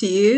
to you,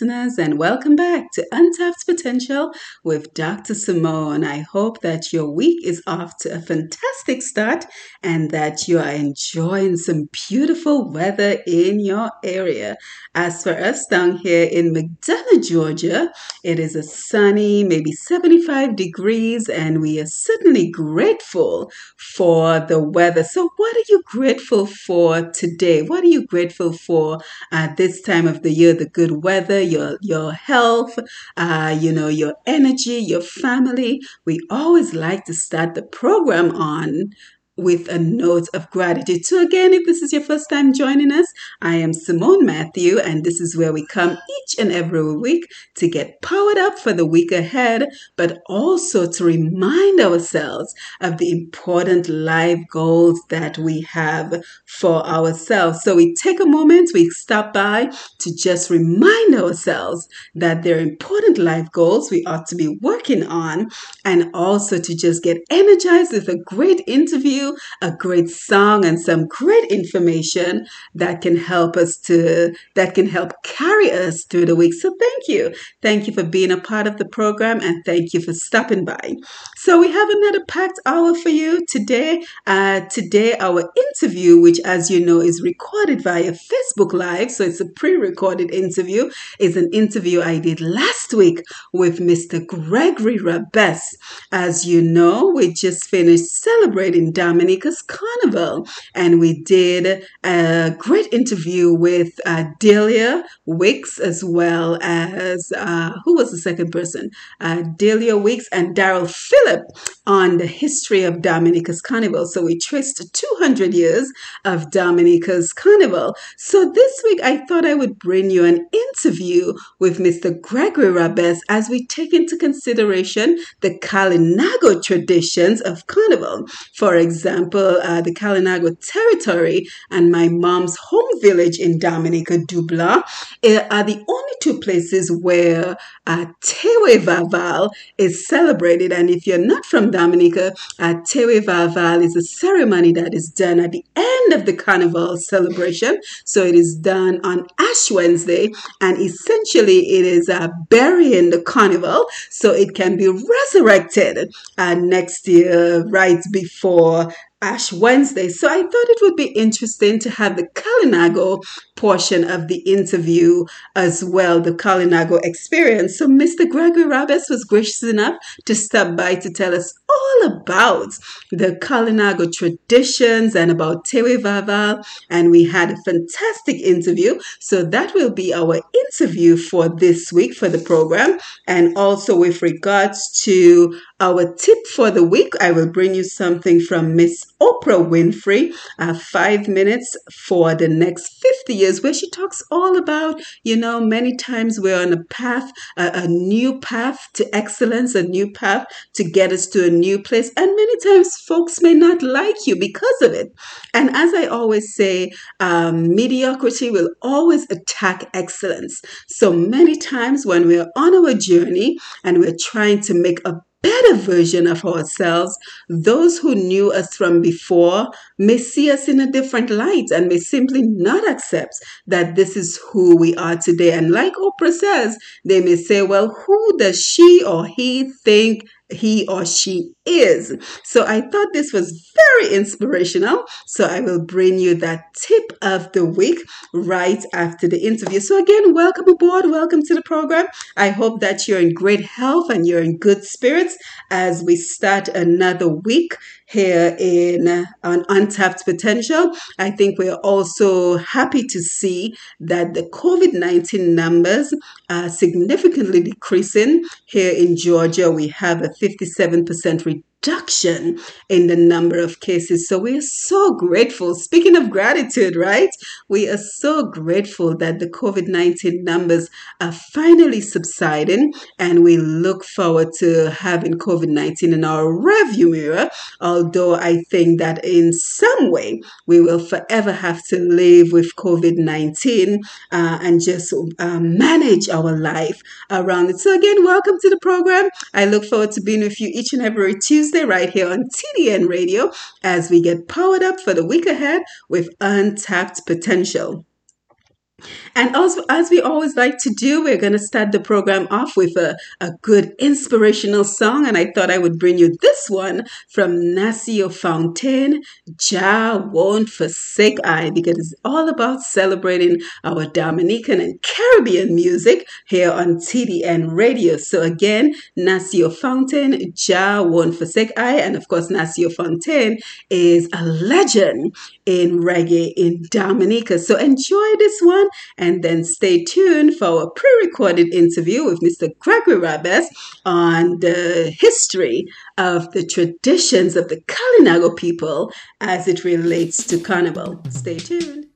listeners, and welcome back to Untapped Potential with Dr. Simone. I hope that your week is off to a fantastic start and that you are enjoying some beautiful weather in your area. As for us down here in McDonough, Georgia, it is a sunny, maybe 75 degrees, and we are certainly grateful for the weather. So, what are you grateful for today? What are you grateful for at this time of the year? The good weather, your your health, uh, you know, your energy, your family. We always like to start the program on with a note of gratitude. So, again, if this is your first time joining us, I am Simone Matthew, and this is where we come each and every week to get powered up for the week ahead, but also to remind ourselves of the important life goals that we have for ourselves. So, we take a moment, we stop by to just remind ourselves that there are important life goals we ought to be working on, and also to just get energized with a great interview a great song and some great information that can help us to that can help carry us through the week. So thank you. Thank you for being a part of the program and thank you for stopping by. So we have another packed hour for you today. Uh, today our interview, which as you know is recorded via Facebook Live, so it's a pre-recorded interview, is an interview I did last week with Mr. Gregory Rabess. As you know, we just finished celebrating Dominica's Carnival, and we did a great interview with uh, Delia Wicks as well as uh, who was the second person? Uh, Delia Wicks and Daryl Phillip on the history of Dominica's Carnival. So we traced 200 years of Dominica's Carnival. So this week I thought I would bring you an interview with Mr. Gregory Rabess as we take into consideration the Kalinago traditions of Carnival. For example, uh, the Kalinago territory and my mom's home village in Dominica, Dublanc, eh, are the only two places where uh, Tewe Vaval is celebrated. And if you're not from Dominica, Tewe Vaval is a ceremony that is done at the end of the carnival celebration. So it is done on Ash Wednesday, and essentially it is uh, burying the carnival so it can be resurrected uh, next year, right before Ash Wednesday. So I thought it would be interesting to have the Kalinago portion of the interview as well, the Kalinago experience. So Mr. Gregory Rabess was gracious enough to stop by to tell us all about the Kalinago traditions and about Tewe Vaval. And we had a fantastic interview. So that will be our interview for this week for the program. And also with regards to our tip for the week, I will bring you something from Miss Oprah Winfrey, uh, five minutes for the next 50 years, where she talks all about, you know, many times we're on a path, a, a new path to excellence, a new path to get us to a new place. And many times folks may not like you because of it. And as I always say, um, mediocrity will always attack excellence. So many times when we're on our journey and we're trying to make a better version of ourselves, those who knew us from before may see us in a different light and may simply not accept that this is who we are today. And like Oprah says, they may say, well, who does she or he think he or she is. So I thought this was very inspirational. So I will bring you that tip of the week right after the interview. So again, welcome aboard. Welcome to the program. I hope that you're in great health and you're in good spirits as we start another week here in uh, an Untapped Potential. I think we're also happy to see that the COVID 19 numbers are significantly decreasing. Here in Georgia, we have a 57% reduction reduction in the number of cases. So we are so grateful. Speaking of gratitude, right? We are so grateful that the COVID 19 numbers are finally subsiding and we look forward to having COVID 19 in our rearview mirror. Although I think that in some way we will forever have to live with COVID 19 uh, and just uh, manage our life around it. So, again, welcome to the program. I look forward to being with you each and every Tuesday Tuesday right here on TDN Radio as we get powered up for the week ahead with untapped potential. And also, as we always like to do, we're going to start the program off with a, a good inspirational song. And I thought I would bring you this one from Nasio Fontaine, Jah won't forsake I, because it's all about celebrating our Dominican and Caribbean music here on TDN Radio. So again, Nasio Fontaine, Jah won't forsake I. And of course, Nasio Fontaine is a legend in reggae in Dominica. So enjoy this one and then stay tuned for a pre recorded interview with Mr. Gregory Rabess on the history of the traditions of the Kalinago people as it relates to Carnival. Stay tuned.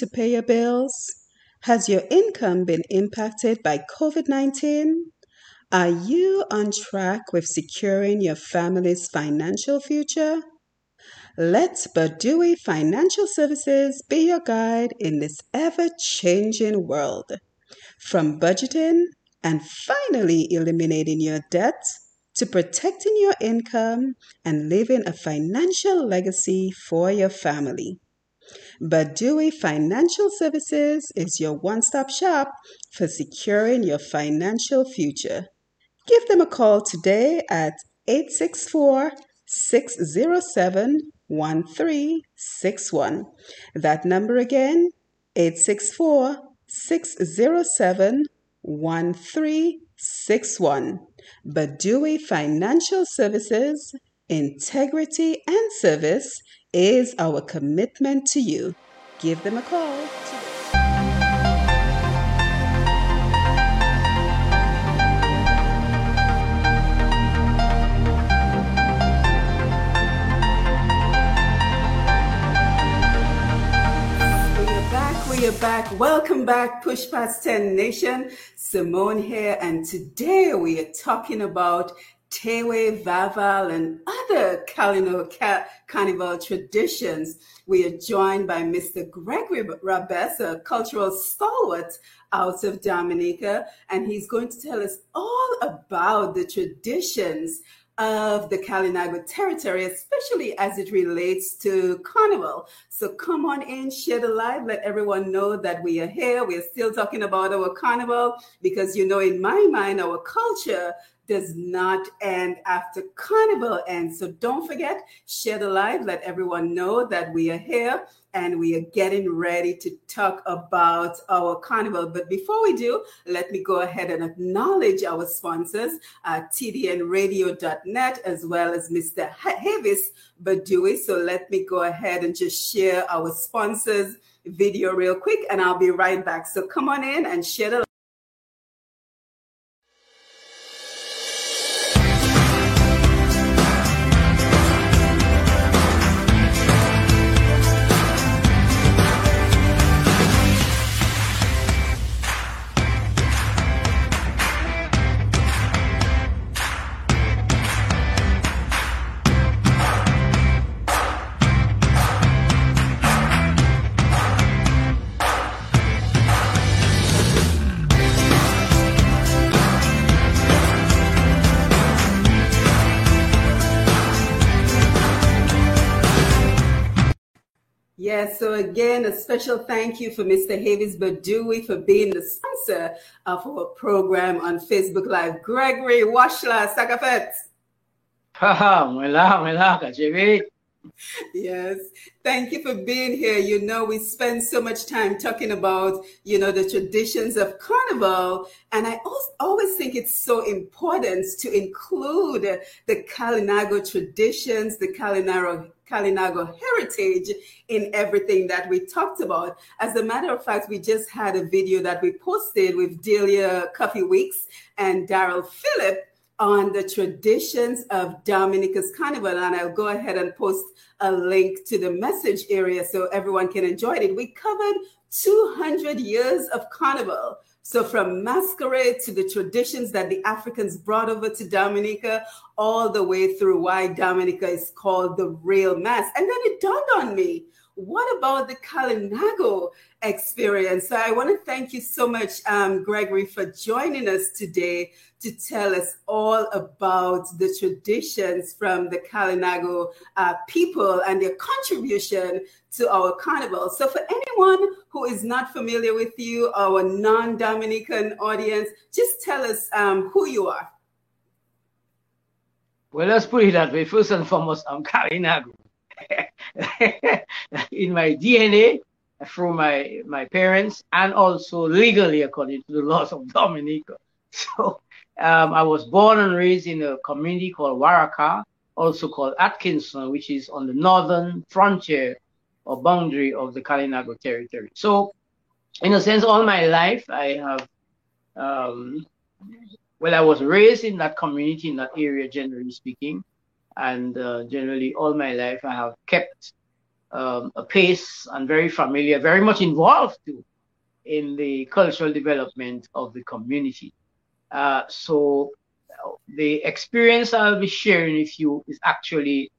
To pay your bills? Has your income been impacted by COVID 19? Are you on track with securing your family's financial future? Let Badui Financial Services be your guide in this ever changing world. From budgeting and finally eliminating your debt to protecting your income and leaving a financial legacy for your family. Badui Financial Services is your one stop shop for securing your financial future. Give them a call today at 864 607 1361. That number again, 864 607 1361. Badui Financial Services, integrity and service is our commitment to you. Give them a call. We are back, we are back. Welcome back, Push Past 10 Nation. Simone here, and today we are talking about Tewe, Vaval, and other Kalinago Carnival traditions. We are joined by Mr. Gregory Rabess, a cultural stalwart out of Dominica, and he's going to tell us all about the traditions of the Kalinago territory, especially as it relates to Carnival. So come on in, share the live, let everyone know that we are here. We are still talking about our Carnival because, you know, in my mind, our culture does not end after Carnival ends. So don't forget, share the live, let everyone know that we are here and we are getting ready to talk about our carnival. But before we do, let me go ahead and acknowledge our sponsors, uh, tdnradio.net, as well as Mr. Havis Badui. So let me go ahead and just share our sponsors video real quick, and I'll be right back. So come on in and share the Yes, so again, a special thank you for Mr. Havis Badui for being the sponsor of our program on Facebook Live. Gregory Washla Sakafet. Haha, mwela, mwela, kachevi. Yes, thank you for being here. You know, we spend so much time talking about, you know, the traditions of Carnival. And I always think it's so important to include the Kalinago traditions, the Kalinago Kalinago heritage in everything that we talked about. As a matter of fact, we just had a video that we posted with Delia Coffee Weeks and Daryl Phillip on the traditions of Dominica's Carnival. And I'll go ahead and post a link to the message area so everyone can enjoy it. We covered 200 years of Carnival. So, from masquerade to the traditions that the Africans brought over to Dominica, all the way through why Dominica is called the real mass. And then it dawned on me what about the Kalinago experience? So, I want to thank you so much, um, Gregory, for joining us today to tell us all about the traditions from the Kalinago uh, people and their contribution to our carnival. So, for anyone who is not familiar with you, our non Dominican audience, just tell us um, who you are. Well, let's put it that way. First and foremost, I'm Kalinago. In my DNA, from my, my parents, and also legally according to the laws of Dominica. So, um, I was born and raised in a community called Waraka, also called Atkinson, which is on the northern frontier or boundary of the Kalinago territory. So, in a sense, all my life I have, um, well, I was raised in that community, in that area, generally speaking, and uh, generally all my life I have kept um, a pace and very familiar, very much involved too in the cultural development of the community. Uh, so the experience I'll be sharing with you is actually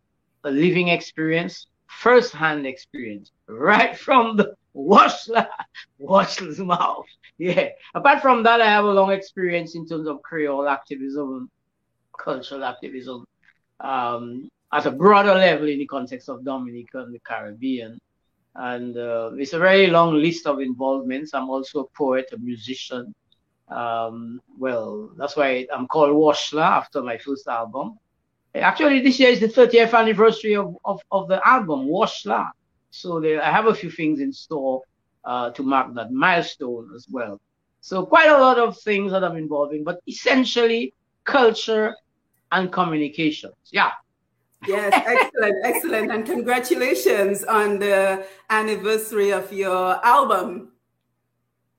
a living experience, first-hand experience, right from the Washla, Washla's mouth. Yeah. Apart from that, I have a long experience in terms of Creole activism, cultural activism, um, at a broader level in the context of Dominica and the Caribbean. And uh, it's a very long list of involvements. I'm also a poet, a musician. Um, well, that's why I'm called Washla after my first album. Actually, this year is the 30th anniversary of, of, of the album, Wash Washla. So there, I have a few things in store uh, to mark that milestone as well. So quite a lot of things that I'm involved in, but essentially culture and communications. Yeah. Yes, excellent, excellent. And congratulations on the anniversary of your album.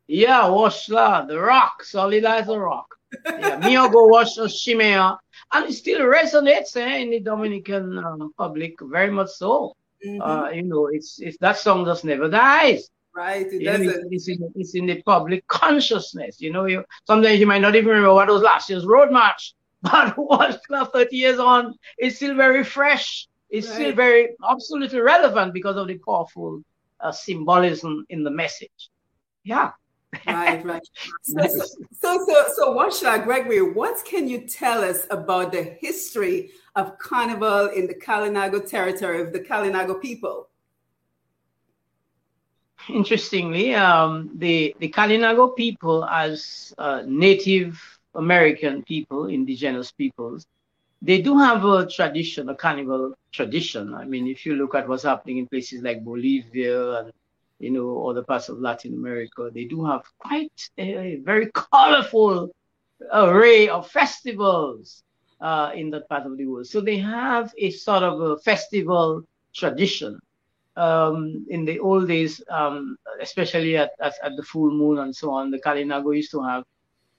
Yeah, Washla, the rock, solid as a rock. Yeah, me go watch a Shimea. And it still resonates eh, in the Dominican uh, public, very much so. Mm-hmm. Uh, you know, it's, it's that song just never dies. Right, it doesn't. Know, it's, it's, in, it's in the public consciousness. You know, you sometimes you might not even remember what was last year's road march, but what's 30 years on, it's still very fresh. It's right. still very absolutely relevant because of the powerful uh, symbolism in the message. Yeah. Right, right. So, so, so, so, Washla Gregory, what can you tell us about the history of carnival in the Kalinago territory of the Kalinago people? Interestingly, um, the the Kalinago people, as uh, Native American people, indigenous peoples, they do have a tradition, a carnival tradition. I mean, if you look at what's happening in places like Bolivia and you know other parts of Latin America, they do have quite a very colorful array of festivals uh, in that part of the world. So they have a sort of a festival tradition um, in the old days, um, especially at, at, at, the full moon and so on, the Kalinago used to have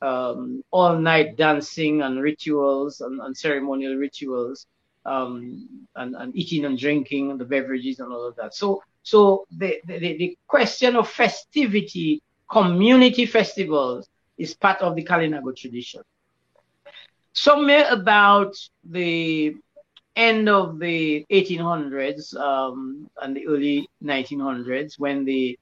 um, all night dancing and rituals and, and ceremonial rituals um, and, and, eating and drinking the beverages and all of that. So, so the, the, the question of festivity, community festivals, is part of the Kalinago tradition. Somewhere about the end of the 1800s um, and the early 1900s when the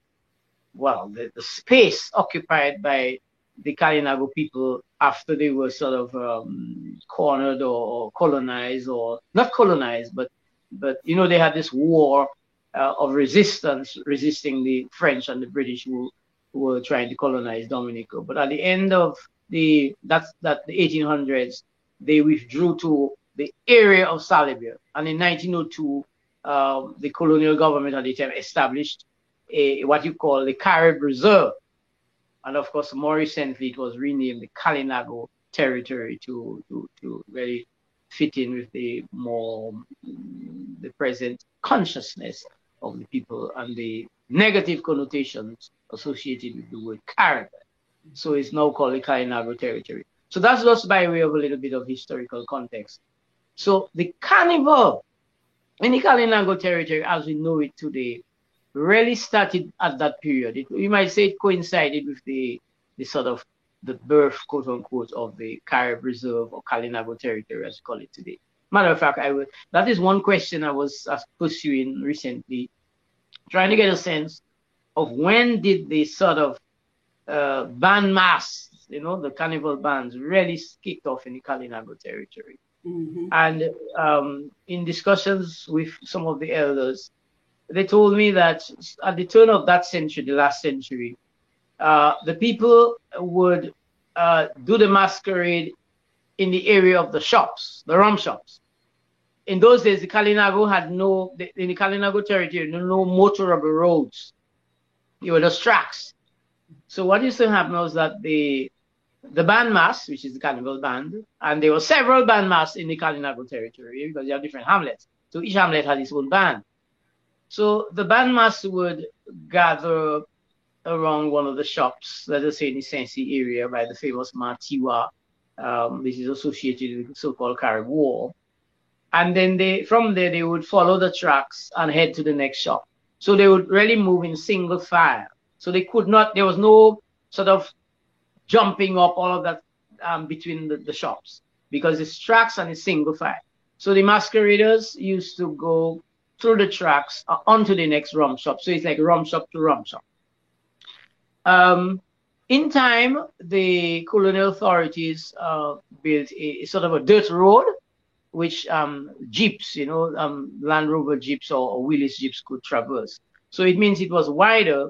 well the, the space occupied by the Kalinago people after they were sort of um, cornered or, or, colonized or not colonized but but you know they had this war uh, of resistance resisting the French and the British who, who were trying to colonize Dominica but at the end of the that's that the 1800s they withdrew to the area of Salibia. And in 1902, um, the colonial government at the time established a, what you call the Carib Reserve. And of course, more recently, it was renamed the Kalinago territory to, to, to really fit in with the more the present consciousness of the people and the negative connotations associated with the word Carib. So it's now called the Kalinago territory. So that's just by way of a little bit of historical context. So the carnival in the Kalinago territory, as we know it today, really started at that period. It, you might say it coincided with the, the sort of the birth, quote unquote, of the Carib Reserve or Kalinago territory, as we call it today. Matter of fact, I would, that is one question I was pursuing recently, trying to get a sense of when did the sort of uh, band mass, you know, the carnival bands really kicked off in the Kalinago territory. Mm-hmm. And um, in discussions with some of the elders, they told me that at the turn of that century, the last century, uh, the people would uh, do the masquerade in the area of the shops, the rum shops. In those days, the Kalinago had no, in the Kalinago territory, no motorable roads. They were just tracks. So what used to happen was that the the bandmass, which is the carnival band, and there were several band bandmass in the Kalinago territory because you have different hamlets. So each hamlet had its own band. So the bandmass would gather around one of the shops, let us say in the Sensi area by the famous Matiwa, um, which is associated with the so-called Carib War. And then they from there they would follow the tracks and head to the next shop. So they would really move in single file. So they could not. There was no sort of jumping up all of that um, between the, the shops because it's tracks and it's single file. So the masqueraders used to go through the tracks uh, onto the next rum shop. So it's like rum shop to rum shop. Um, in time, the colonial authorities uh, built a, a, sort of a dirt road, which um, jeeps, you know, um, Land Rover jeeps or, or Willys jeeps could traverse. So it means it was wider,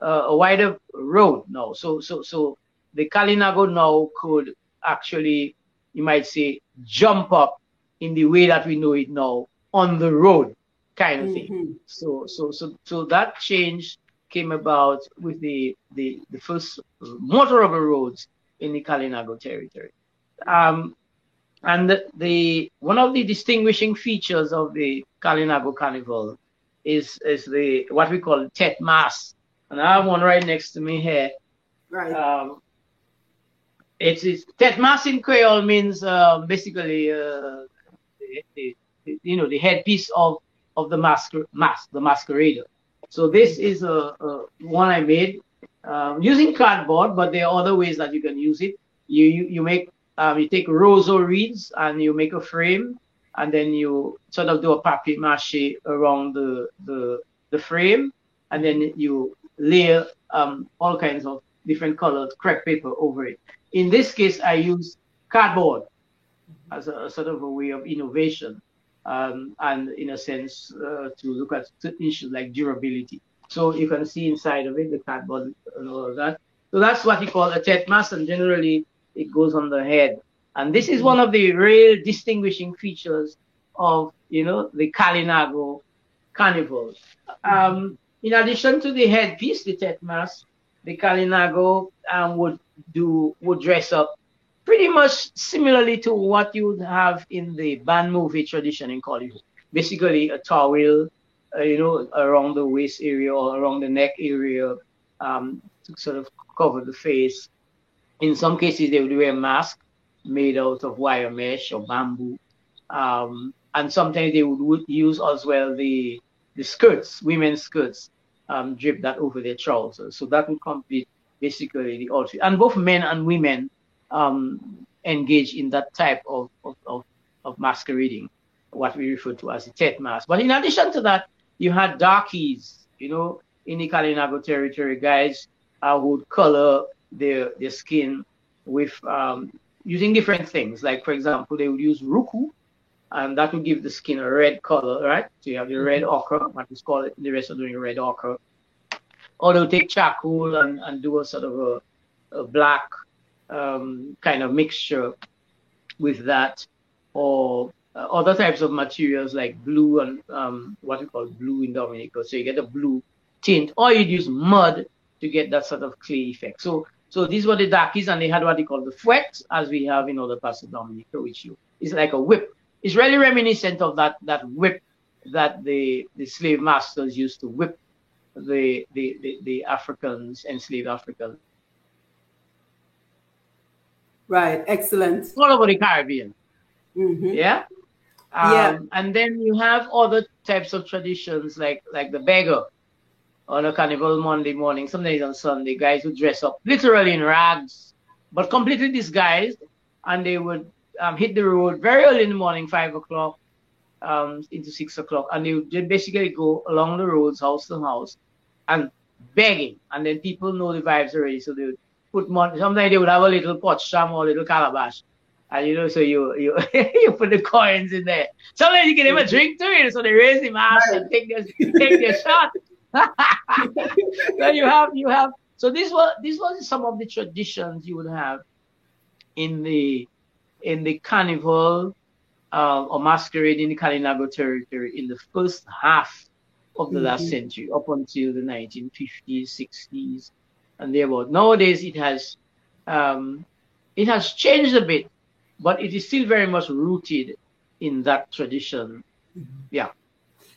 uh, a wider road now. So so so the Kalinago now could actually, you might say, jump up in the way that we know it now on the road kind of mm-hmm. thing. So so so so that change came about with the the, the first motorable roads in the Kalinago territory. Um, and the, the, one of the distinguishing features of the Kalinago Carnival is is the what we call Tet Mas. And I have one right next to me here. Right. Um, it's, it's Tet Mas in Creole means uh, basically uh, the, the, you know the headpiece of of the mask, mask the masquerader. So this is a, a one I made um, using cardboard, but there are other ways that you can use it. You you, you make um, you take roseau reeds and you make a frame, and then you sort of do a papier mâché around the the the frame, and then you layer um, all kinds of different colored crepe paper over it. In this case, I use cardboard as a, a sort of a way of innovation um, and in a sense uh, to look at issues like durability. So you can see inside of it the cardboard and all of that. So that's what you call a tet mask, and generally it goes on the head. And this is one of the real distinguishing features of you know the Kalinago carnival. Um, in addition to the headpiece, the tet mask, the Kalinago um, would do would dress up pretty much similarly to what you would have in the band movie tradition in Hollywood. Basically, a towel, uh, you know, around the waist area or around the neck area um, to sort of cover the face. In some cases, they would wear masks made out of wire mesh or bamboo. Um, and sometimes they would, use as well the, the skirts, women's skirts, um, drip that over their trousers. So that would complete basically the outfit. And both men and women um, engage in that type of, of, of, of, masquerading, what we refer to as the Tet Mask. But in addition to that, you had darkies, you know, in the Kalinago territory, guys uh, would color their, their skin with um, using different things. Like, for example, they would use ruku, and that would give the skin a red color, right? So you have the red ochre, what is called it, the rest are doing red ochre. Or they'll take charcoal and, and do a sort of a, a black um, kind of mixture with that, or uh, other types of materials like blue and um, what we call blue in Dominica. So you get a blue tint, or you'd use mud to get that sort of clay effect. So so these were the darkies, and they had what they call the fouet, as we have in other parts of Dominica, which you is like a whip. It's really reminiscent of that that whip that the the slave masters used to whip the the, the, the Africans, enslaved Africans Right. Excellent. All over the Caribbean. Mm-hmm. Yeah. Um, yeah. And then you have other types of traditions like like the beggar on a carnival Monday morning. Sometimes on Sunday, guys would dress up literally in rags, but completely disguised, and they would um, hit the road very early in the morning, five o'clock, um, into six o'clock, and they would basically go along the roads, house to house, and begging. And then people know the vibes already, so they would put money. Sometimes they would have a little pot sham or a little calabash. And you know, so you you you put the coins in there. Sometimes you can even drink to it, so they raise the mask and take their take their shot. so you have you have so this was this was some of the traditions you would have in the in the carnival uh, or masquerade in the Kalinago territory in the first half of the mm-hmm. last century up until the 1950s, 60s, and thereabout. Nowadays, it has um, it has changed a bit, but it is still very much rooted in that tradition. Mm-hmm. Yeah.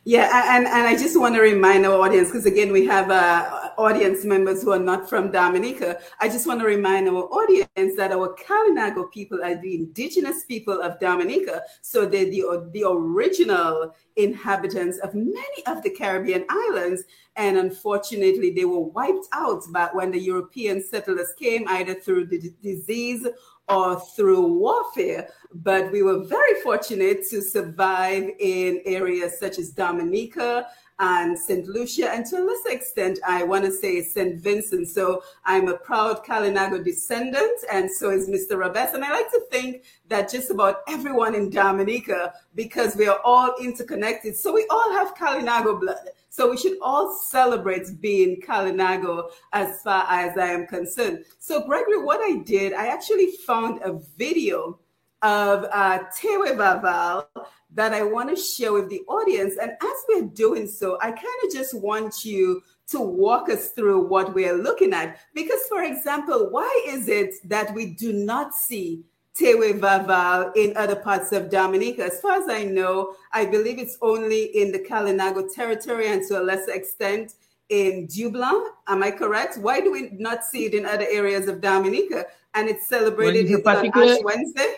Yeah, and, and I just want to remind our audience because again we have a audience members who are not from Dominica, I just want to remind our audience that our Kalinago people are the indigenous people of Dominica. So they're the, the original inhabitants of many of the Caribbean islands. And unfortunately, they were wiped out back when the European settlers came, either through the disease or through warfare. But we were very fortunate to survive in areas such as Dominica and St. Lucia, and to a lesser extent, I want to say St. Vincent. So I'm a proud Kalinago descendant, and so is Mr. Rabess. And I like to think that just about everyone in Dominica, because we are all interconnected, so we all have Kalinago blood. So we should all celebrate being Kalinago as far as I am concerned. So Gregory, what I did, I actually found a video of uh, Tewe Vaval that I want to share with the audience. And as we're doing so, I kind of just want you to walk us through what we're looking at. Because, for example, why is it that we do not see Tewe Vaval in other parts of Dominica? As far as I know, I believe it's only in the Kalinago territory and to a lesser extent in Dublanc. Am I correct? Why do we not see it in other areas of Dominica? And it's celebrated well, on Ash Wednesday?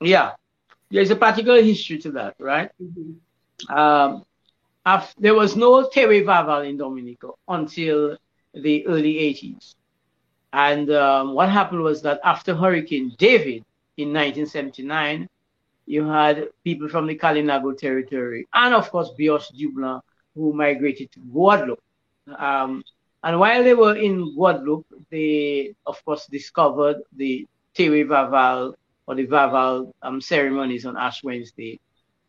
Yeah, there's a particular history to that, right? Mm-hmm. Um, after, there was no Tewe Vaval in Dominica until the early 80s. And um, what happened was that after Hurricane David in 1979, you had people from the Kalinago territory and, of course, Bioche Dublanc who migrated to Guadeloupe. Um, and while they were in Guadeloupe, they, of course, discovered the Tewe Vaval or the Vaval um, ceremonies on Ash Wednesday.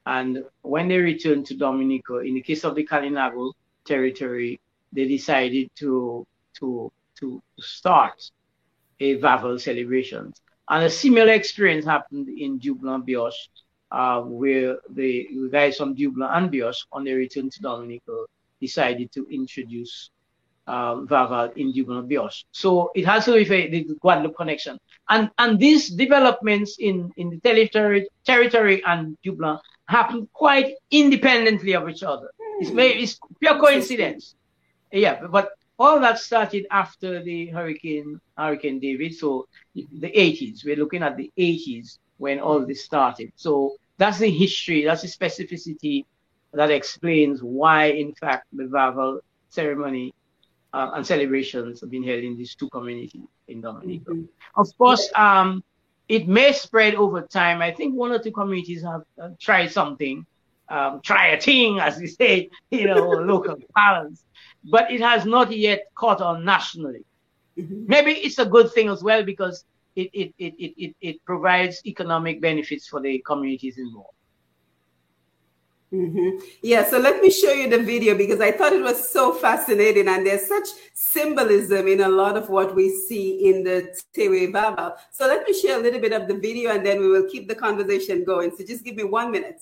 And when they returned to Dominica, in the case of the Kalinago territory, they decided to to to start a Vaval celebration. And a similar experience happened in Dublanc Bioche, uh, where the guys from Dublanc and Bioche, on their return to Dominica, decided to introduce um, Vaval in Dublanc Bioche. So it has to do with the Guadeloupe connection. And and these developments in, in the territory, territory and Dublanc happen quite independently of each other. It's, it's pure coincidence. Yeah, but all that started after the Hurricane Hurricane David. So the 80s. We're looking at the 80s when all this started. So that's the history. That's the specificity that explains why, in fact, the Vaval ceremony uh, and celebrations have been held in these two communities in Dominica. Mm-hmm. Of course, um, it may spread over time. I think one or two communities have uh, tried something, um, try a thing, as we say, you know, local balance, but it has not yet caught on nationally. Mm-hmm. Maybe it's a good thing as well because it, it, it, it, it provides economic benefits for the communities involved. Mm-hmm. Yeah, so let me show you the video because I thought it was so fascinating, and there's such symbolism in a lot of what we see in the Tewe Vaval. So let me share a little bit of the video, and then we will keep the conversation going. So just give me one minute.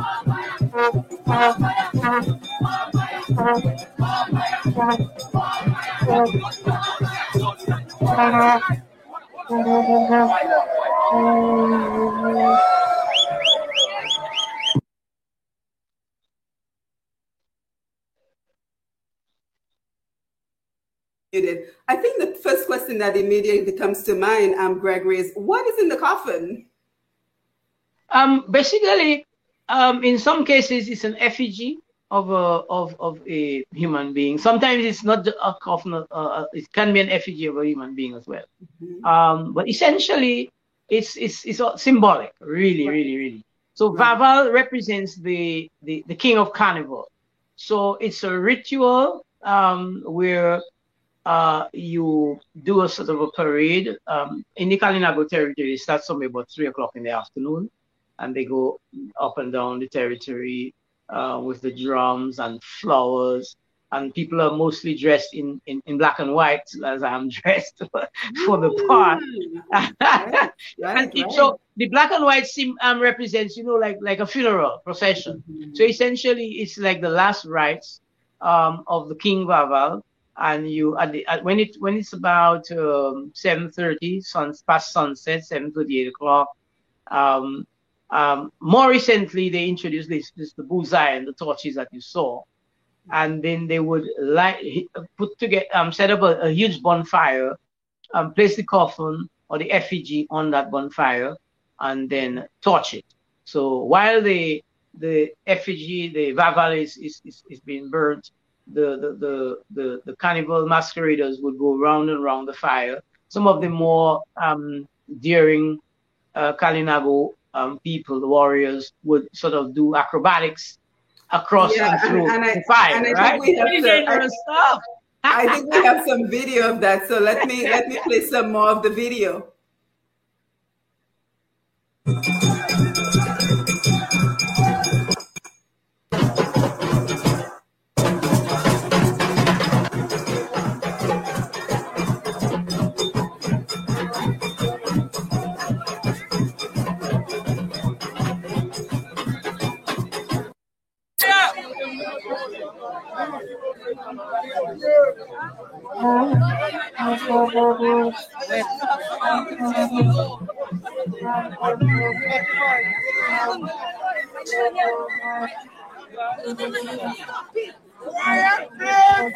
I think the first question that immediately comes to mind, um, Gregory, is what is in the coffin? Um, basically, um, in some cases, it's an effigy of a of of a human being. Sometimes it's not a coffin. Uh, uh, it can be an effigy of a human being as well. Mm-hmm. Um, but essentially, it's it's it's symbolic. Really, right. really, really. So right. Vaval represents the, the the king of carnival. So it's a ritual um, where uh, you do a sort of a parade um, in the Kalinago territory. It starts somewhere about three o'clock in the afternoon, and they go up and down the territory uh, with the drums and flowers. And people are mostly dressed in, in, in black and white, as I'm dressed for the part. right, right, right. So the black and white sim, um, represents, you know, like like a funeral procession. Mm-hmm. So essentially, it's like the last rites um, of the King Vaval, and you at the at, when it when it's about um, 7:30, sun past sunset, 7:38 o'clock. Um, um, more recently, they introduced this, this the bullseye and the torches that you saw, and then they would light put together um, set up a, a huge bonfire, um, place the coffin or the effigy on that bonfire, and then torch it. So while the the effigy, the vaval is, is, is, is being burnt, the, the, the, the, the carnival masqueraders would go round and round the fire. Some of the more um, daring uh, Kalinago um, people, the warriors, would sort of do acrobatics across yeah, and through and, and the fire, I, right? We have dangerous stuff. I think we have some video of that. So let me let me play some more of the video. Quiet, please.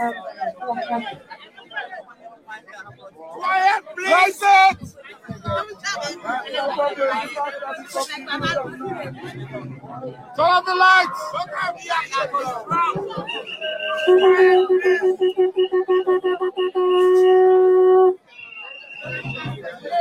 Quiet, please. Turn off the lights.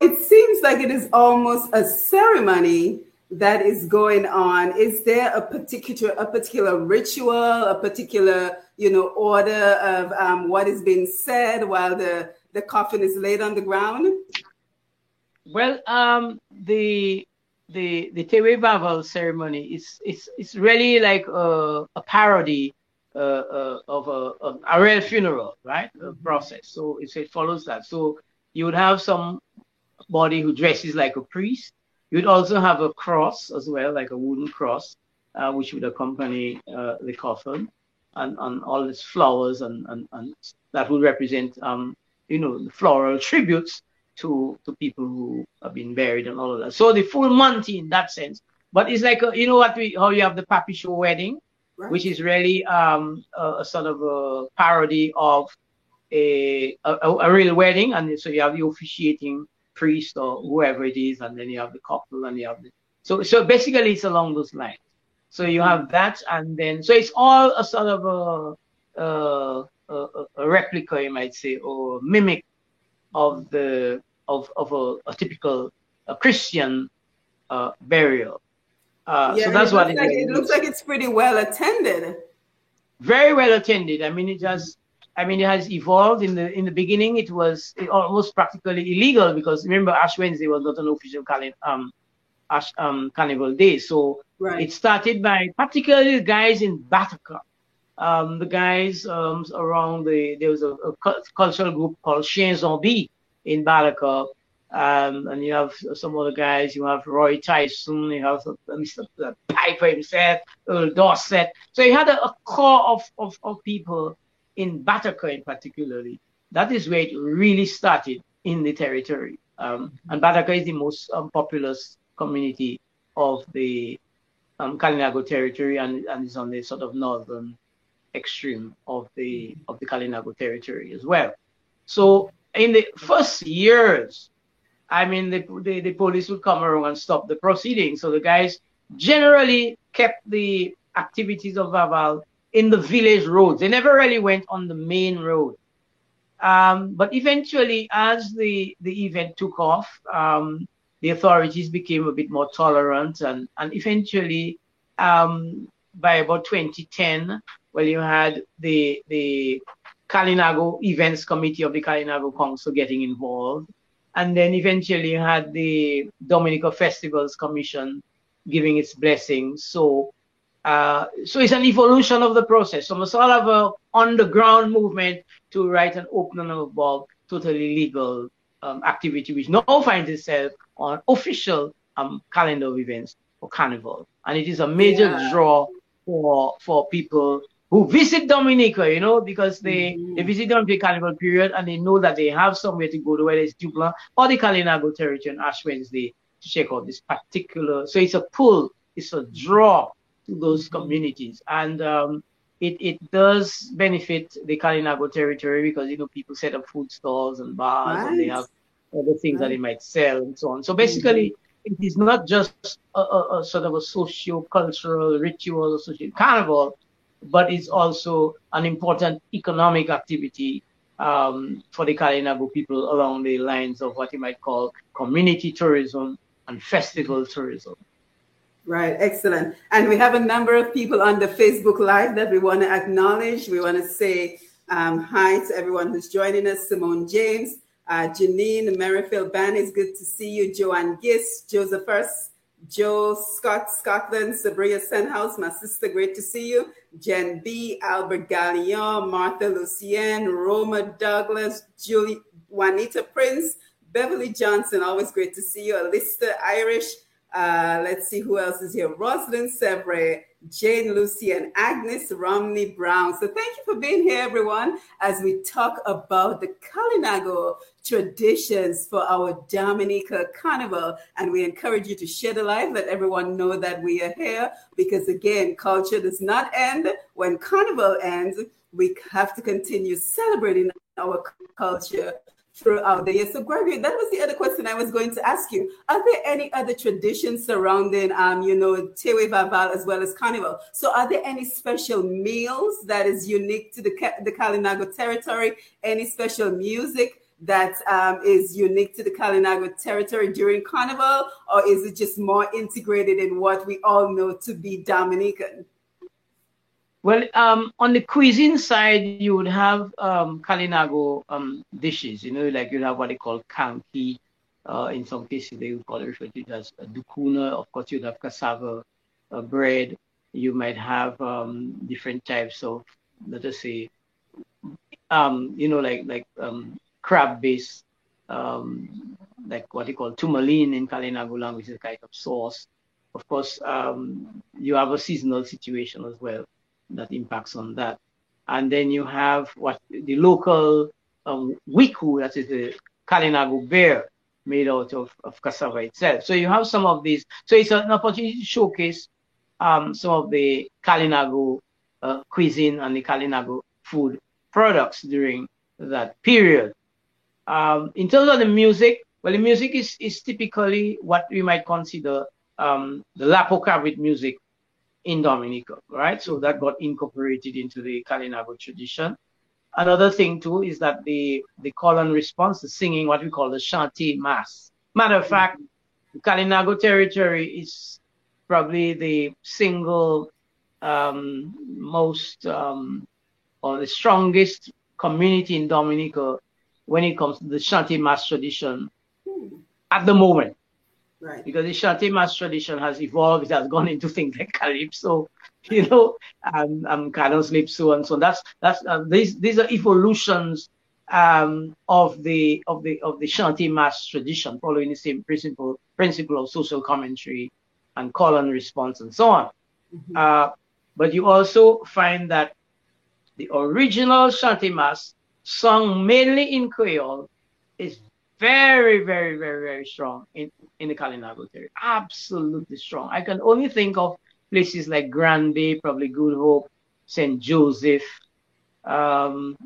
It seems like it is almost a ceremony that is going on. Is there a particular a particular ritual, a particular you know order of um, what is being said while the the coffin is laid on the ground? Well, um, the the the Tewe ceremony is is it's really like a, a parody uh, uh, of a, a, a real funeral, right? A process. So it, follows that. So you would have somebody who dresses like a priest. You'd also have a cross as well, like a wooden cross, uh, which would accompany uh, the coffin, and, and all its flowers, and, and, and that would represent, um, you know, the floral tributes to to people who have been buried and all of that. So the full Monty in that sense. But it's like a, you know what we how you have the Papi Show wedding, right. which is really um a, a, sort of a parody of a, a, a real wedding, and so you have the officiating priest or whoever it is, and then you have the couple, and you have the so so basically it's along those lines. So you have that, and then so it's all a sort of a, a, a, a replica, you might say, or mimic of the of, of a, a typical a Christian uh, burial. Uh, yeah, so that's it what it, like, it looks like it's pretty well attended. Very well attended. I mean, it just, I mean, it has evolved. In the in the beginning, it was almost practically illegal because remember, Ash Wednesday was not an official calendar, um, Ash um, Carnival Day. So right. it started by particularly the guys in Bataka. Um, the guys um, around the there was a, a cultural group called Chien Zombie in Bataka. Um, and you have some other guys. You have Roy Tyson. You have Mr. Piper himself, Earl Dorset. So you had a, a core of, of, of people in Bataka, in particularly. That is where it really started in the territory. Um, and Bataka is the most um, populous community of the um, Kalinago territory, and, and is on the sort of northern extreme of the of the Kalinago territory as well. So in the first years, I mean, the, the, the, police would come around and stop the proceedings. So the guys generally kept the activities of Vaval in the village roads. They never really went on the main road. Um, but eventually, as the, the event took off, um, the authorities became a bit more tolerant, and, and eventually, um, by about 2010, well, you had the the Kalinago Events Committee of the Kalinago Council getting involved, and then eventually you had the Dominica Festivals Commission giving its blessings. So, uh, so it's an evolution of the process from a sort of a underground movement to write an open and above totally legal um, activity, which now finds itself on official um, calendar of events for Carnival. And it is a major yeah. draw for for people who visit Dominica, you know, because they, mm-hmm. they visit during the carnival period and they know that they have somewhere to go to, whether it's Dublanc or the Kalinago territory on Ash Wednesday to check out this particular. So it's a pull, it's a draw to those mm-hmm. communities. And um, it, it does benefit the Kalinago territory because, you know, people set up food stalls and bars and they have other things that they might sell and so on. So basically, mm-hmm. it is not just a, a, a sort of a socio-cultural ritual associated carnival, but it's also an important economic activity um, for the Kalinago people along the lines of what you might call community tourism and festival tourism. Right, excellent. And we have a number of people on the Facebook Live that we want to acknowledge. We want to say um, hi to everyone who's joining us Simone James, uh, Janine Merrifield Ban is good to see you. Joanne Gis, Joseph First, Joe Scott, Scotland, Sabria Senhouse, my sister, great to see you. Jen B, Albert Gallion, Martha Lucien, Roma Douglas, Julie, Juanita Prince, Beverly Johnson, always great to see you. Alista Irish, uh, let's see who else is here. Rosalind Sevre, Jane Lucy, and Agnes Romney Brown. So thank you for being here, everyone, as we talk about the Kalinago traditions for our Dominica Carnival. And we encourage you to share the live, let everyone know that we are here, because again, culture does not end when Carnival ends. We have to continue celebrating our culture throughout the year. So, Gregory, that was the other question I was going to ask you. Are there any other traditions surrounding, um, you know, Tewe Vaval as well as Carnival? So, are there any special meals that is unique to the the Kalinago territory? Any special music? that um, is unique to the Kalinago territory during Carnival, or is it just more integrated in what we all know to be Dominican? Well, um, on the cuisine side, you would have um, Kalinago um, dishes. You know, like you have what they call kanki. Uh, in some cases, they would call it referred to as dukuna. Of course, you'd have cassava uh, bread. You might have um, different types of, let us say, um, you know, like like um, crab-based, um, like what they call tumalin in Kalinago language, is a kind of sauce. Of course, you have a seasonal situation as well that impacts on that. And then you have what the local um, wiku, that is the Kalinago beer made out of, of cassava itself. So you have some of these. So it's an opportunity to showcase um, some of the Kalinago uh, cuisine and the Kalinago food products during that period. Um, in terms of the music, well, the music is, is typically what we might consider um, the Lapo music in Dominica, right? So that got incorporated into the Kalinago tradition. Another thing too is that the the call and response, the singing, what we call the chanté mass. Matter of fact, Kalinago territory is probably the single um, most um, or the strongest community in Dominica when it comes to the chanté mass tradition at the moment. Right. Because the Chanté Mass tradition has evolved, it has gone into things like Calypso, you know, and um, Canon Calypso and so on. That's that's uh, these these are evolutions um, of the of the of the Chanté Mass tradition, following the same principle principle of social commentary and call and response and so on. Mm-hmm. Uh, but you also find that the original Chanté Mass, sung mainly in Creole, is very, very, very, very strong in, in the Kalinago territory. Absolutely strong. I can only think of places like Grande, probably Good Hope, St. Joseph, um,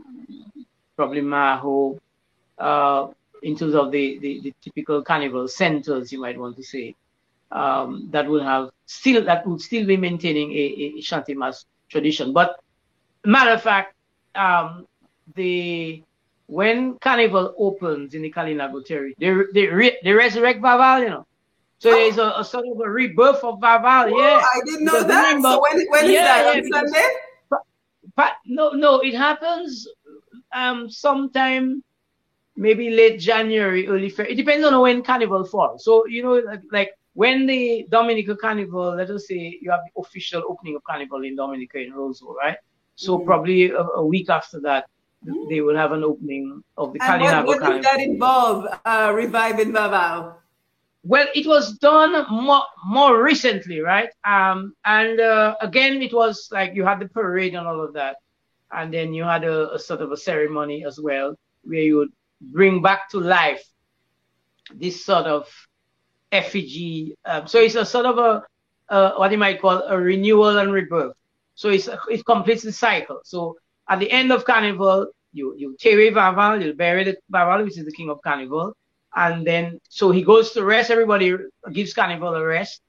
probably Mahaut, uh, in terms of the, the, the, typical carnival centers, you might want to say, um, that will have still that would still be maintaining a, a Chanté Mass tradition. But matter of fact, um, the when Carnival opens in the Kalinago territory, they they, re, they resurrect Vaval, you know. So Oh. there's a, a sort of a rebirth of Vaval, yeah. Oh, I didn't know Because that. remember- so when, when is Yeah, that? yeah, On because- Sunday? But no, no, it happens um sometime maybe late January, early February. It depends on when Carnival falls. So you know, like, like when the Dominican Carnival, let us say you have the official opening of Carnival in Dominica in Roseville, right? So Mhm. probably a, a week after that, they will have an opening of the And what, what did that involve? Uh, reviving Vaval. Well, it was done more more recently, right? Um, and uh, again, it was like you had the parade and all of that, and then you had a, a sort of a ceremony as well, where you would bring back to life this sort of effigy. Um, so it's a sort of a, a what you might call a renewal and rebirth. So it's it completes the cycle. So at the end of Carnival, you you tear away Vaval, you bury the Vaval, which is the king of Carnival, and then so he goes to rest. Everybody gives Carnival a rest,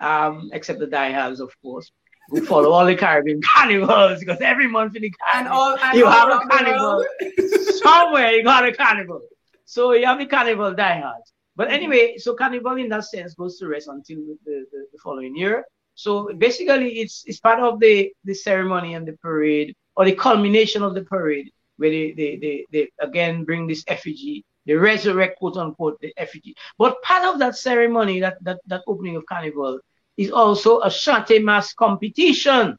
um, except the diehards, of course, who follow all the Caribbean carnivals because every month in the And all, and you have a carnival somewhere. You got a carnival, so you have the carnival diehards. But anyway, so carnival in that sense goes to rest until the, the, the following year. So basically, it's it's part of the the ceremony and the parade, or the culmination of the parade, where they they, they, they again bring this effigy, they resurrect quote unquote the effigy. But part of that ceremony, that that, that opening of carnival, is also a chante mass competition.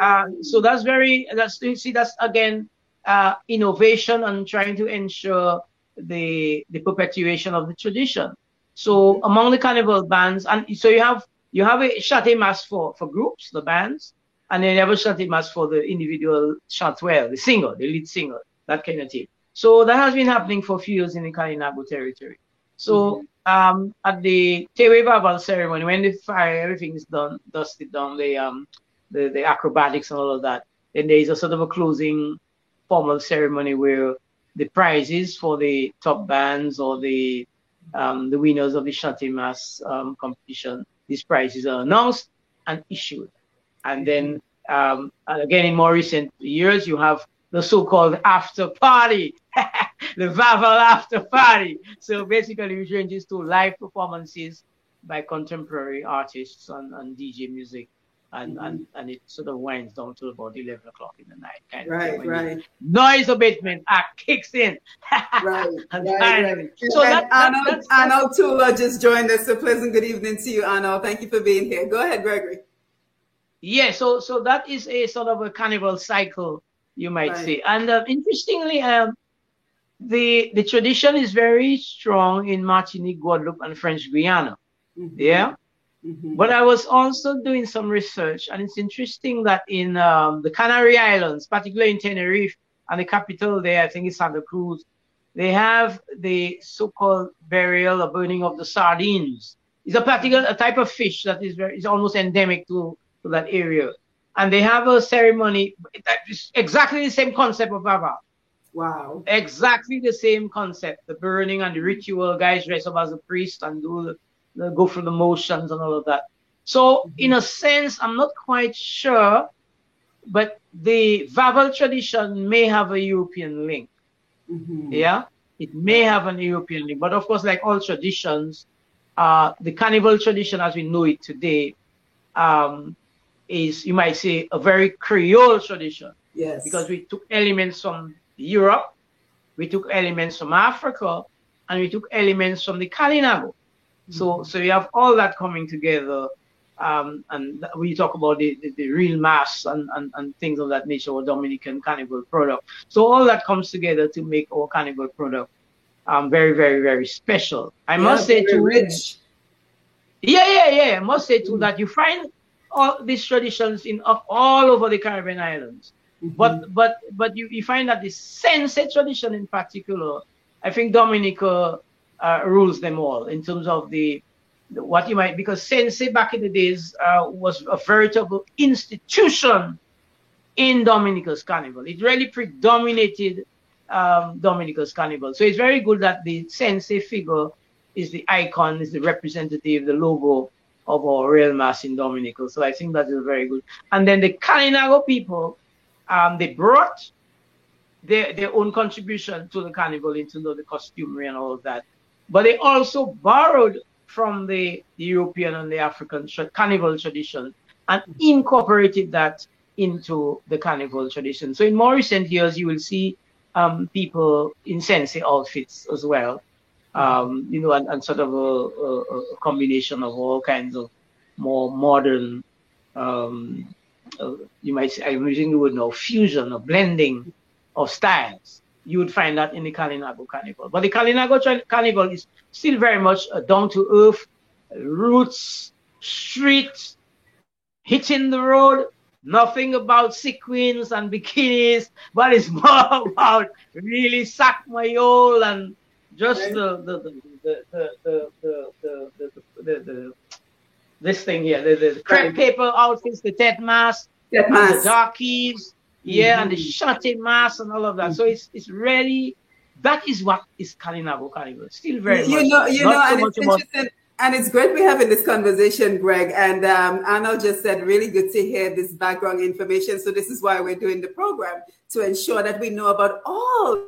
Uh, so that's very that's you see that's again uh, innovation and trying to ensure the the perpetuation of the tradition. So among the carnival bands, and so you have you have a chante mass for for groups, the bands, and have a chante mass for the individual chanteuer, the singer, the lead singer, that kind of thing. So that has been happening for a few years in the Kalinago territory. So um, at the Tewe Vaval ceremony, when the fire, everything is done, dusted down, the um the, the acrobatics and all of that, then there is a sort of a closing formal ceremony where the prizes for the top bands or the um, the winners of the Chante Mass um, competition, these prizes are announced and issued. And then um, and again in more recent years, you have the so-called after party, the Vaval after party. So basically, which ranges to live performances by contemporary artists and, and DJ music. And, Mhm. and, and it sort of winds down to about 11 o'clock in the night. Kind Right, the right, Noise abatement act kicks in. right, And right, right. So that, that, Arnold Tula just joined us. So pleasant good evening to you, Arnold. Thank you for being here. Go ahead, Gregory. Yeah, so so that is a sort of a carnival cycle, you might Right. say. And uh, interestingly, um, the the tradition is very strong in Martinique, Guadeloupe, and French Guiana. Mhm, Yeah. mhm. But I was also doing some research, and it's interesting that in um, the Canary Islands, particularly in Tenerife, and the capital there, I think it's Santa Cruz, they have the so-called burial or burning of the sardines. It's a particular a type of fish that is very is almost endemic to, to that area, and they have a ceremony. that is exactly the same concept of Baba. Wow. Exactly the same concept. The burning and the ritual. Guys dress up as a priest and do the, go through the motions and all of that. So, in a sense, I'm not quite sure, but the Vaval tradition may have a European link. Mhm. Yeah, it may have an European link, but of course, like all traditions, uh, the carnival tradition as we know it today um, is, you might say, a very Creole tradition Yes. because we took elements from Europe, we took elements from Africa, and we took elements from the Kalinago. So, so you have all that coming together, um, and we talk about the, the, the real mass and, and, and things of that nature, or Dominican carnival product. So all that comes together to make our carnival product um, very, very, very special. I must say too, rich. yeah, yeah, yeah. I must say too that you find all these traditions in of all over the Caribbean islands. Mhm. But but but you, you find that the sense tradition in particular, I think Dominica uh, rules them all in terms of the, what you might because Sense back in the days uh, was a veritable institution in Dominica's carnival. It really predominated um, Dominica's carnival. So it's very good that the Sensei figure is the icon, is the representative, the logo of our real mass in Dominica. So I think that is very good. And then the Kalinago people um, they brought their, their own contribution to the carnival into the, the costumery and all of that. But they also borrowed from the, the European and the African tra- carnival tradition and incorporated that into the carnival tradition. So in more recent years, you will see um, people in sensei outfits as well, um, you know, and, and sort of a, a, combination of all kinds of more modern, um, uh, you might say, I'm using the word now, fusion or blending of styles. You would find that in the Kalinago Carnival. But the Kalinago Carnival is still very much down to earth, roots, street, hitting the road, nothing about sequins and bikinis, but it's more about really sack my old and just the the the the the the the, the, the, the this thing here, the, the crepe paper outfits, the tet mask, the mask. darkies, yeah, Mm-hmm. and the shutting mask and all of that. So it's it's really that is what is Kalinago Carnival. Still very you much know, you not know, so and it's interesting. And it's great we're having this conversation, Greg. And um, Arnold just said, really good to hear this background information. So this is why we're doing the program to ensure that we know about all of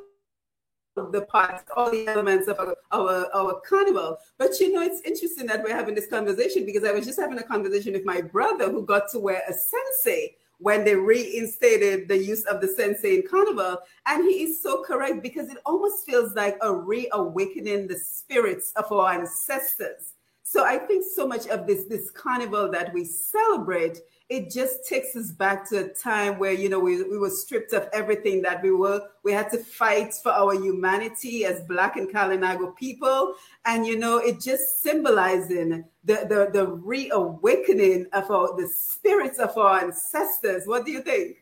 the parts, all the elements of our, our, our carnival. But you know, it's interesting that we're having this conversation because I was just having a conversation with my brother who got to wear a sensei when they reinstated the use of the sensei in carnival. And he is so correct because it almost feels like a reawakening the spirits of our ancestors. So I think so much of this this carnival that we celebrate, it just takes us back to a time where you know we, we were stripped of everything that we were. We had to fight for our humanity as Black and Kalinago people, and you know it just symbolizing the the, the reawakening of our the spirits of our ancestors. What do you think?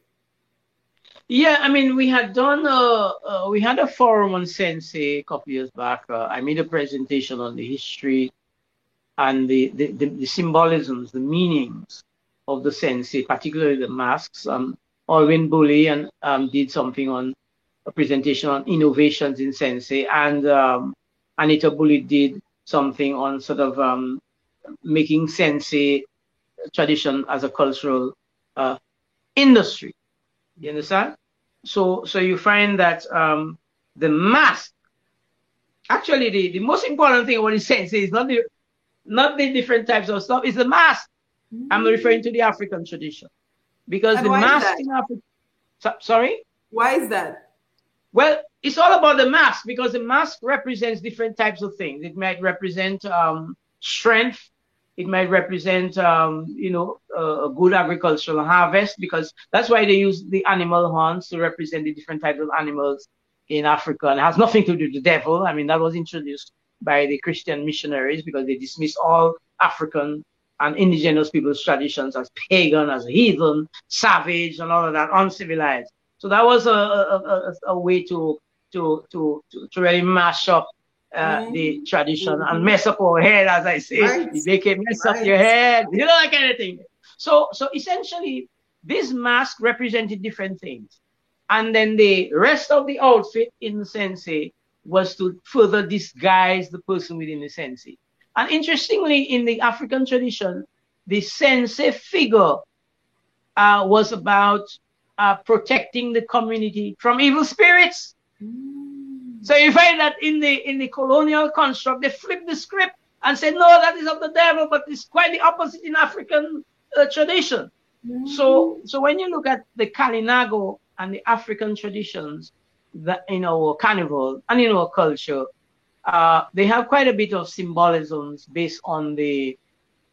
Yeah, I mean, we had done a uh, we had a forum on Sensei a couple years back. Uh, I made a presentation on the history and the, the, the, the symbolisms, the meanings of the Sensei, particularly the masks. Um, Alwyn Bully and um, did something on a presentation on innovations in Sensei, and um, Anita Bully did something on sort of um, making Sensei tradition as a cultural uh, industry. You understand? So, so you find that um, the mask, actually, the, the most important thing about the sensei is not the not the different types of stuff, it's the mask. I'm referring to the African tradition because And the mask in Africa. So, sorry. Why is that? Well, it's all about the mask because the mask represents different types of things. It might represent um, strength. It might represent, um, you know, a, a good agricultural harvest because that's why they use the animal horns to represent the different types of animals in Africa. And it has nothing to do with the devil. I mean, that was introduced by the Christian missionaries because they dismissed all African and indigenous people's traditions as pagan, as heathen, savage, and all of that, uncivilized. So that was a, a, a, a way to, to, to, to, really mash up uh, the tradition and mess up our head, as I say. Right. Make it mess up your head, you know, that kind of thing. So, so essentially, this mask represented different things. And then the rest of the outfit in the sensei was to further disguise the person within the sensei. And interestingly, in the African tradition, the sensei figure uh, was about uh, protecting the community from evil spirits. So you find that in the in the colonial construct, they flip the script and say, no, that is of the devil, but it's quite the opposite in African uh, tradition. So so when you look at the Kalinago and the African traditions that in our carnival and in our culture, uh, they have quite a bit of symbolisms based on the,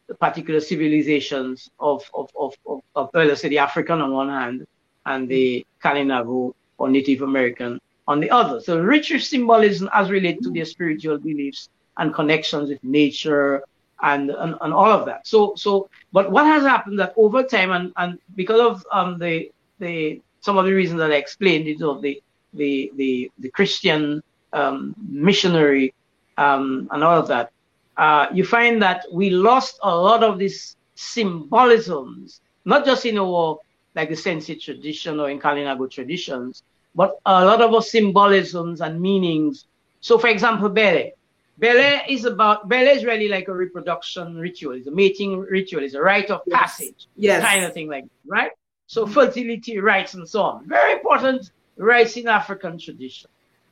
the particular civilizations of, of, of, of, of well, let's say the African on one hand and the Kalinago or Native American on the other. So richer symbolism as related to their spiritual beliefs and connections with nature and, and, and all of that. So so but what has happened that over time and, and because of um the the some of the reasons that I explained, you know, the the the, the Christian um, missionary um, and all of that, uh, you find that we lost a lot of these symbolisms, not just in our like the Sensi tradition or in Kalinago traditions, but a lot of our symbolisms and meanings. So, for example, Bele. Bele is about Bele is really like a reproduction ritual. It's a mating ritual. It's a rite of Yes. passage Yes. kind of thing like that, right? So fertility rites and so on. Very important rites in African tradition.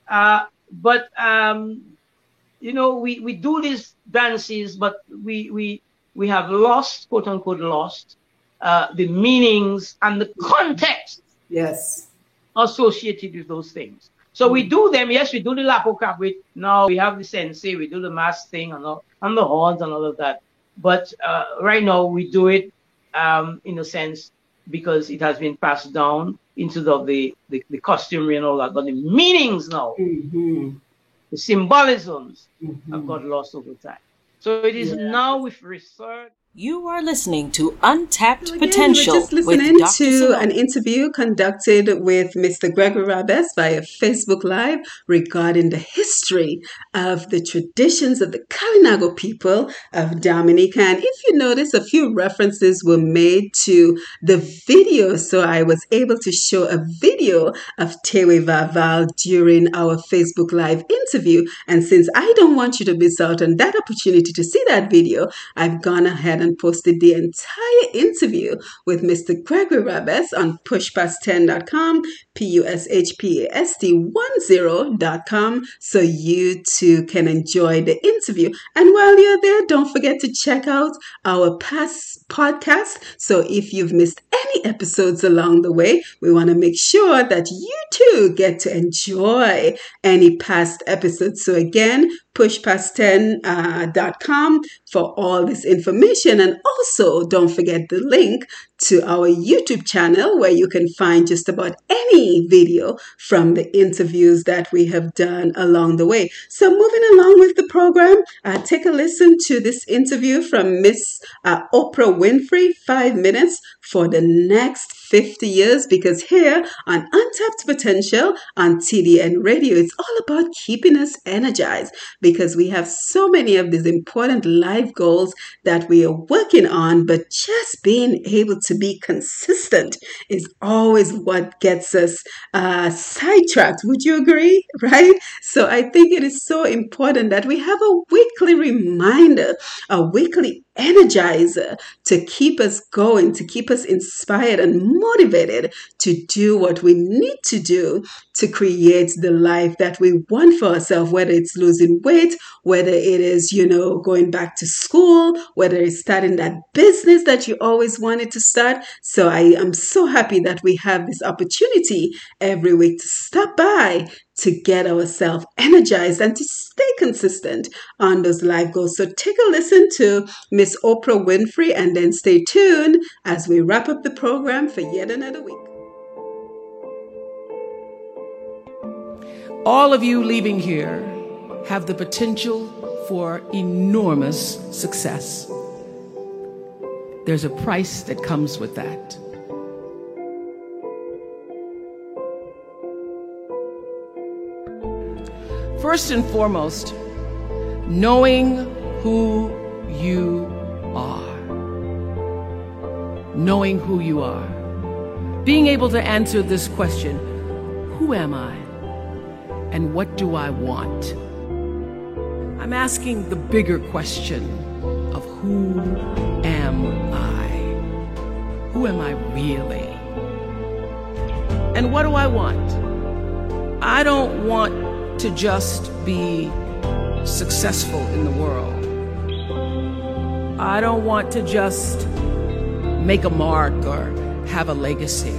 Uh, but um, you know, we, we do these dances, but we we we have lost, quote unquote, lost uh, the meanings and the context Yes. associated with those things. So we do them. Yes, we do the lapo with now we have the sensei, we do the mask thing and all, and the horns and all of that. But uh, right now we do it um, in a sense because it has been passed down into the the, the, the costumery and all that. But the meanings now, hmm the symbolisms Mhm. have got lost over time. So it is Yeah. now with research. You are listening to Untapped Again, Potential We're just with listening Dr. to an interview conducted with Mr. Gregory Rabess via Facebook Live regarding the history of the traditions of the Kalinago people of Dominica. And if you notice, a few references were made to the video. So I was able to show a video of Tewe Vaval during our Facebook Live interview. And since I don't want you to miss out on that opportunity to see that video, I've gone ahead and posted the entire interview with Mr. Gregory Rabess on pushpast10.com, P-U-S-H-P-A-S-T-10.com, so you too can enjoy the interview. And while you're there, don't forget to check out our past podcast. So if you've missed any episodes along the way, we want to make sure that you too get to enjoy any past episodes. So again, pushpast10.com for all this information. And also don't forget the link to our YouTube channel where you can find just about any video from the interviews that we have done along the way. So moving along with the program, uh, take a listen to this interview from Miss uh, Oprah Winfrey, five minutes for the next 50 years because here on Untapped Potential on TDN Radio, it's all about keeping us energized because we have so many of these important life goals that we are working on, but just being able to be consistent is always what gets us uh, sidetracked. Would you agree? Right? So I think it is so important that we have a weekly reminder, a weekly energizer to keep us going, to keep us inspired and motivated to do what we need to do to create the life that we want for ourselves, whether it's losing weight, whether it is, you know, going back to school, whether it's starting that business that you always wanted to start. So I am so happy that we have this opportunity every week to stop by to get ourselves energized and to stay consistent on those life goals. So take a listen to Miss Oprah Winfrey and then stay tuned as we wrap up the program for yet another week. All of you leaving here have the potential for enormous success. There's a price that comes with that. First and foremost, knowing who you are. Knowing who you are. Being able to answer this question Who am I? And what do I want? I'm asking the bigger question of who am I? Who am I really? And what do I want? I don't want to just be successful in the world. I don't want to just make a mark or have a legacy.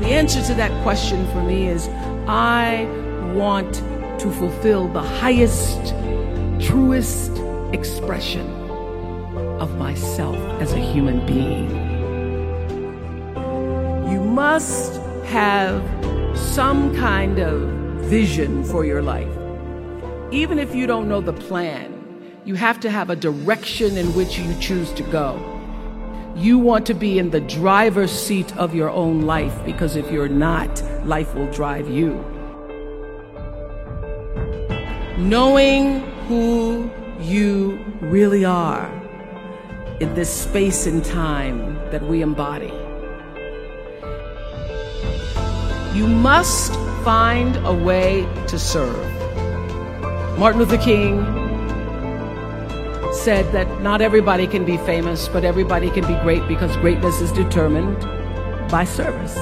The answer to that question for me is I want to fulfill the highest, truest expression of myself as a human being. You must have some kind of vision for your life. Even if you don't know the plan, you have to have a direction in which you choose to go. You want to be in the driver's seat of your own life because if you're not, life will drive you. Knowing who you really are in this space and time that we embody. You must find a way to serve. Martin Luther King, said that not everybody can be famous, but everybody can be great because greatness is determined by service.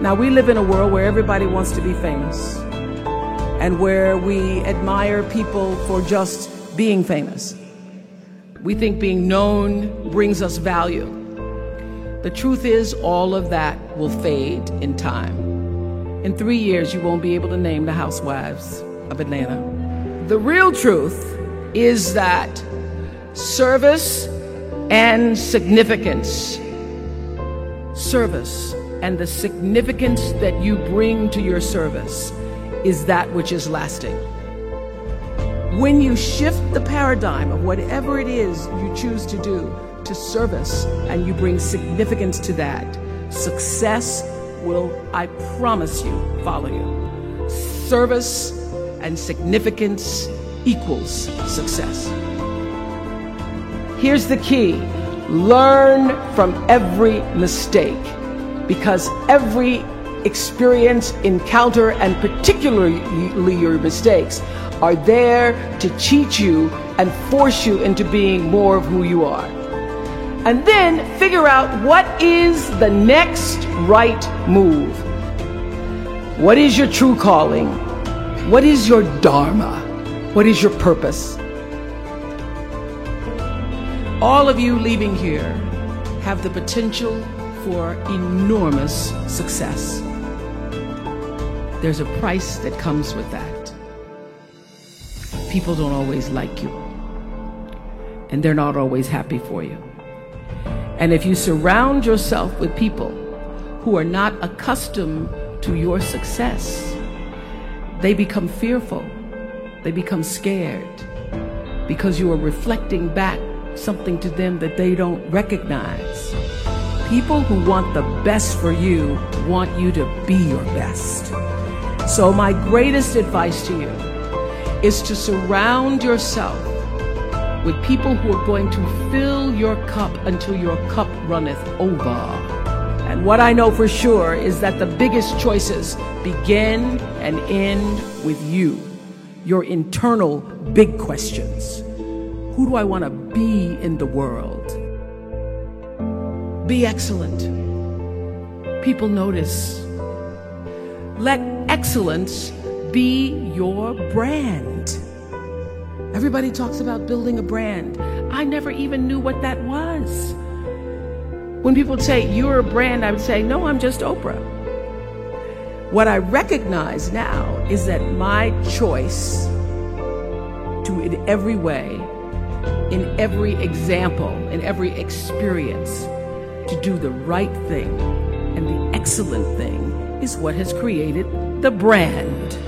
Now, we live in a world where everybody wants to be famous and where we admire people for just being famous. We think being known brings us value. The truth is, all of that will fade in time. In three years, you won't be able to name the housewives of Atlanta. The real truth is that service and significance, service and the significance that you bring to your service is that which is lasting. When you shift the paradigm of whatever it is you choose to do to service and you bring significance to that, success will, I promise you, follow you. Service and significance equals success. Here's the key learn from every mistake because every experience, encounter, and particularly your mistakes are there to teach you and force you into being more of who you are. And then figure out what is the next right move. What is your true calling? What is your dharma? What is your purpose? All of you leaving here have the potential for enormous success. There's a price that comes with that. People don't always like you, and they're not always happy for you. And if you surround yourself with people who are not accustomed to your success, they become fearful, they become scared because you are reflecting back something to them that they don't recognize. People who want the best for you want you to be your best. So, my greatest advice to you is to surround yourself with people who are going to fill your cup until your cup runneth over. And what I know for sure is that the biggest choices begin and end with you, your internal big questions. Who do I want to be in the world? Be excellent. People notice. Let excellence be your brand. Everybody talks about building a brand. I never even knew what that was. When people say, You're a brand, I would say, No, I'm just Oprah. What I recognize now is that my choice to, in every way, in every example, in every experience, to do the right thing and the excellent thing is what has created the brand.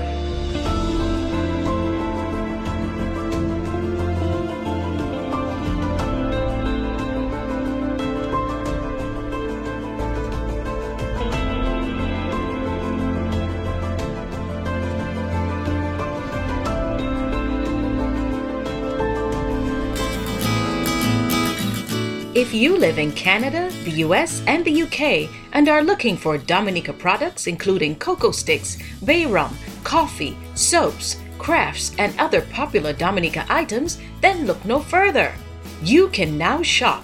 If you live in Canada, the US, and the UK and are looking for Dominica products including cocoa sticks, bay rum, coffee, soaps, crafts, and other popular Dominica items, then look no further. You can now shop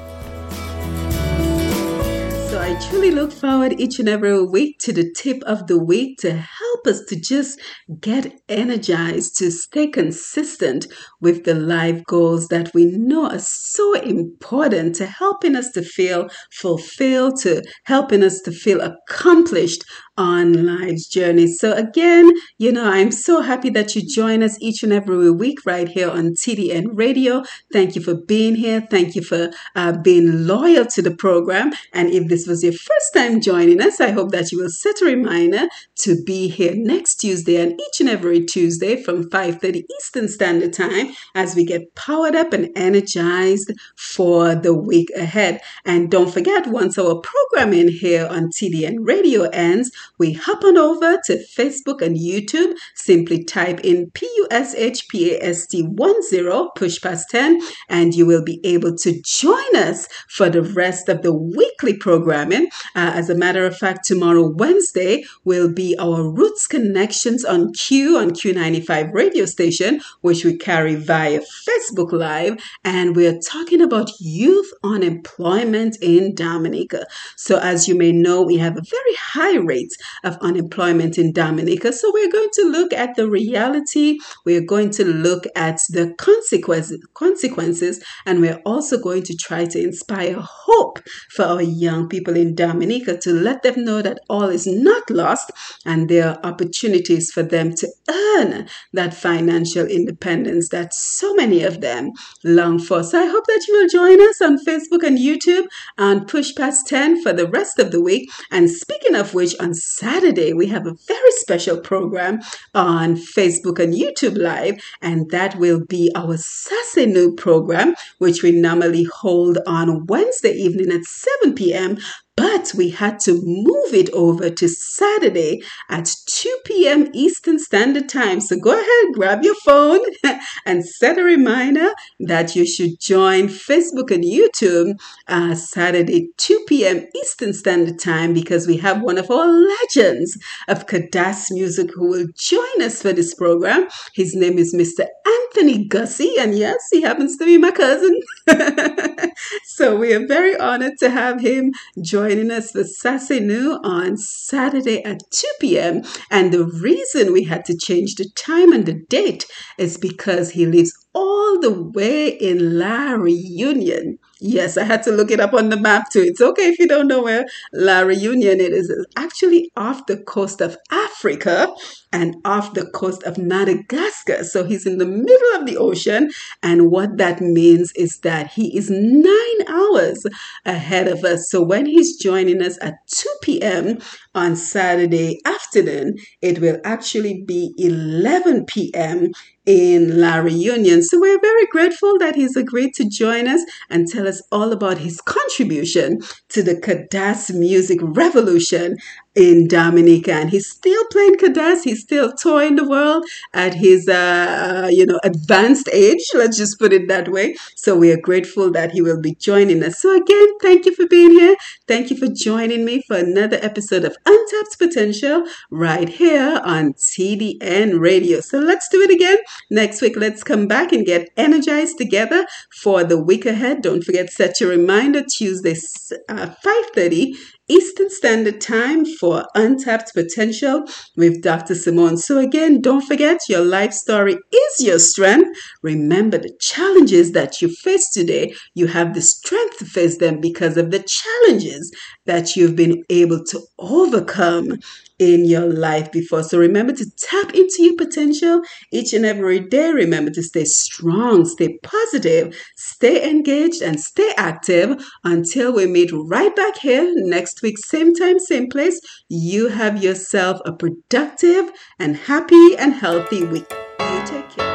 I truly look forward each and every week to the tip of the week to help us to just get energized, to stay consistent with the life goals that we know are so important to helping us to feel fulfilled, to helping us to feel accomplished on life's journey. So again, you know, I'm so happy that you join us each and every week right here on TDN Radio. Thank you for being here. Thank you for uh, being loyal to the program. And if this was your first time joining us, I hope that you will set a reminder to be here next Tuesday and each and every Tuesday from 5:30 Eastern Standard Time as we get powered up and energized for the week ahead. And don't forget, once our programming here on TDN Radio ends, we hop on over to Facebook and YouTube. Simply type in P U S H P A S T 10 push past 10 and you will be able to join us for the rest of the weekly programming. Uh, as a matter of fact, tomorrow, Wednesday, will be our Roots Connections on Q on Q95 radio station, which we carry via Facebook Live. And we're talking about youth unemployment in Dominica. So, as you may know, we have a very high rate of unemployment in Dominica. So, we're going to look at the reality, we're going to look at the consequences, consequences and we're also going to try to inspire hope for our young people in Dominica to let them know that all is not lost and there are opportunities for them to earn that financial independence that so many of them long for. So I hope that you will join us on Facebook and YouTube and Push Past 10 for the rest of the week. And speaking of which, on Saturday, we have a very special program on Facebook and YouTube Live, and that will be our Sasenu program, which we normally hold on Wednesday evening at 7 p.m but we had to move it over to Saturday at 2 p.m. Eastern Standard Time. So go ahead, grab your phone and set a reminder that you should join Facebook and YouTube uh, Saturday, 2 p.m. Eastern Standard Time, because we have one of our legends of Kadans music who will join us for this program. His name is Mr. Anthony Gussie, and yes, he happens to be my cousin. so we are very honored to have him join joining us for Sasenu on Saturday at 2 p.m. And the reason we had to change the time and the date is because he lives all the way in La Reunion. Yes, I had to look it up on the map too. It's okay if you don't know where La Reunion it is. It's actually off the coast of Africa and off the coast of Madagascar. So he's in the middle of the ocean. And what that means is that he is nine hours ahead of us. So when he's joining us at 2 p.m. on Saturday afternoon, it will actually be 11 p.m in La Reunion. So we're very grateful that he's agreed to join us and tell us all about his contribution to the Kadans music revolution in Dominica, and he's still playing Kadans. He's still touring the world at his, uh, you know, advanced age. Let's just put it that way. So we are grateful that he will be joining us. So again, thank you for being here. Thank you for joining me for another episode of Untapped Potential right here on TDN Radio. So let's do it again next week. Let's come back and get energized together for the week ahead. Don't forget set your reminder Tuesday uh, 5:30 Eastern Standard Time for Untapped Potential with Dr. Simone. So, again, don't forget your life story is your strength. Remember the challenges that you face today, you have the strength to face them because of the challenges that you've been able to overcome in your life before. So remember to tap into your potential each and every day. Remember to stay strong, stay positive, stay engaged, and stay active until we meet right back here next week, same time, same place. You have yourself a productive and happy and healthy week. You take care.